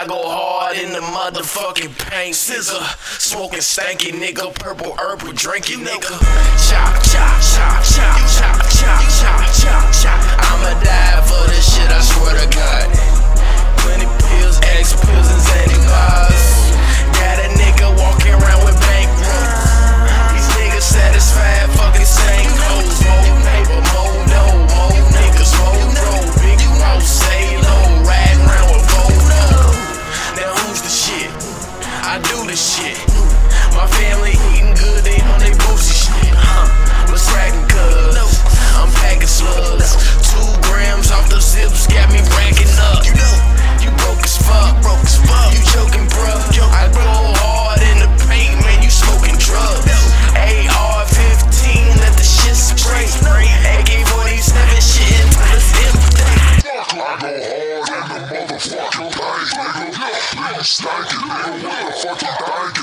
I go hard in the motherfucking paint. Cizzle, smoking stanky nigga, purple herbal drinking nigga. Chop chop. this shit. bank, nigga. Stank it, nigga. the fuck fucking bank.